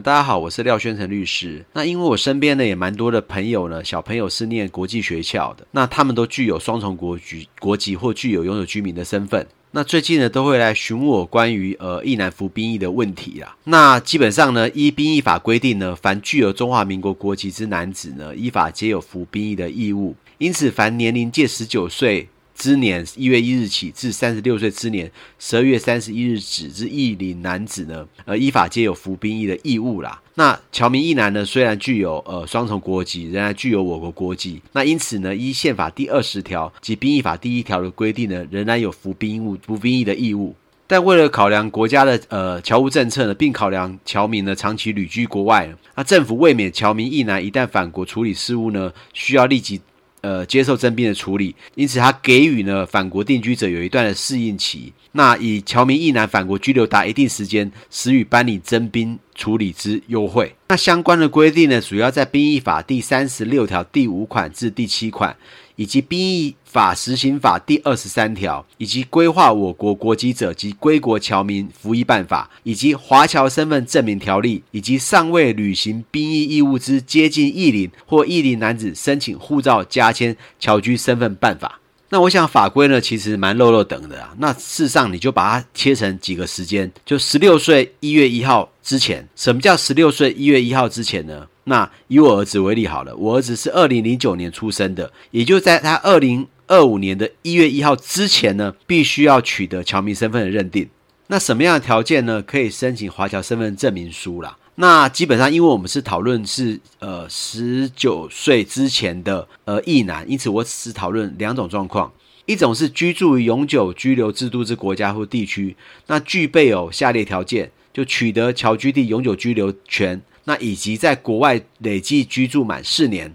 大家好，我是廖宣成律师。那因为我身边呢也蛮多的朋友呢，小朋友是念国际学校的，那他们都具有双重国籍国籍或具有永久居民的身份。那最近呢都会来询问我关于呃一男服兵役的问题啦。那基本上呢，依兵役法规定呢，凡具有中华民国国籍之男子呢，依法皆有服兵役的义务。因此，凡年龄届十九岁。之年一月一日起至三十六岁之年十二月三十一日止之役龄男子呢，呃，依法皆有服兵役的义务啦。那侨民役男呢，虽然具有呃双重国籍，仍然具有我国国籍。那因此呢，依宪法第二十条及兵役法第一条的规定呢，仍然有服兵役服兵役的义务。但为了考量国家的呃侨务政策呢，并考量侨民呢长期旅居国外，那政府为免侨民役男一旦返国处理事务呢，需要立即。呃，接受征兵的处理，因此他给予呢反国定居者有一段的适应期。那以侨民役男反国居留达一定时间，时予办理征兵处理之优惠。那相关的规定呢，主要在兵役法第三十六条第五款至第七款。以及兵役法实行法第二十三条，以及规划我国国籍者及归国侨民服役办法，以及华侨身份证明条例，以及尚未履行兵役义务之接近役龄或役龄男子申请护照加签侨居身份办法。那我想法规呢，其实蛮漏漏等的啊。那事实上，你就把它切成几个时间，就十六岁一月一号之前。什么叫十六岁一月一号之前呢？那以我儿子为例好了，我儿子是二零零九年出生的，也就在他二零二五年的一月一号之前呢，必须要取得侨民身份的认定。那什么样的条件呢？可以申请华侨身份证明书啦。那基本上，因为我们是讨论是呃十九岁之前的呃役男，因此我只是讨论两种状况，一种是居住于永久居留制度之国家或地区，那具备有下列条件，就取得侨居地永久居留权。那以及在国外累计居住满四年，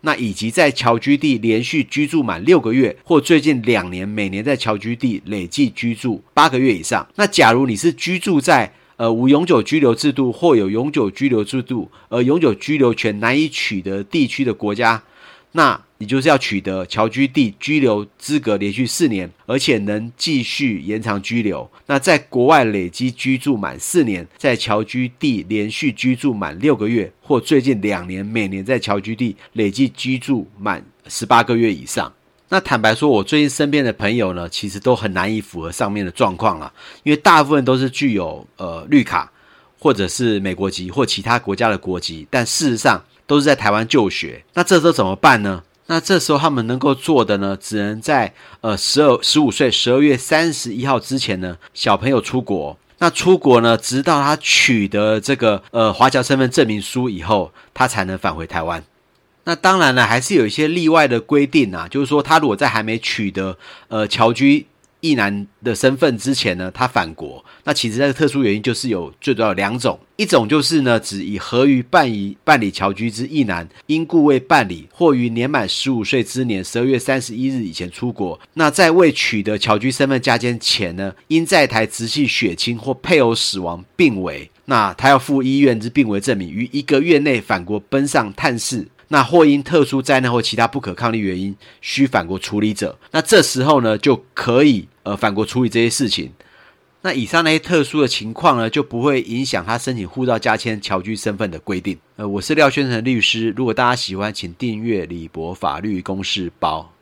那以及在侨居地连续居住满六个月，或最近两年每年在侨居地累计居住八个月以上。那假如你是居住在呃无永久居留制度或有永久居留制度而永久居留权难以取得地区的国家，那你就是要取得侨居地居留资格连续四年，而且能继续延长居留。那在国外累积居住满四年，在侨居地连续居住满六个月，或最近两年每年在侨居地累计居住满十八个月以上。那坦白说，我最近身边的朋友呢，其实都很难以符合上面的状况了，因为大部分都是具有呃绿卡，或者是美国籍或其他国家的国籍，但事实上都是在台湾就学。那这时候怎么办呢？那这时候他们能够做的呢，只能在呃十二十五岁十二月三十一号之前呢，小朋友出国。那出国呢，直到他取得这个呃华侨身份证明书以后，他才能返回台湾。那当然了，还是有一些例外的规定啊，就是说他如果在还没取得呃侨居。役男的身份之前呢，他返国，那其实这个特殊原因就是有最主要有两种，一种就是呢，指以合于办理办理侨居之役男，因故未办理，或于年满十五岁之年十二月三十一日以前出国，那在未取得侨居身份加签前呢，因在台直系血亲或配偶死亡病危，那他要附医院之病危证明，于一个月内返国奔丧探视。那或因特殊灾难或其他不可抗力原因需返国处理者，那这时候呢就可以呃反国处理这些事情。那以上那些特殊的情况呢，就不会影响他申请护照加签侨居身份的规定。呃，我是廖宣成律师，如果大家喜欢，请订阅李博法律公示包。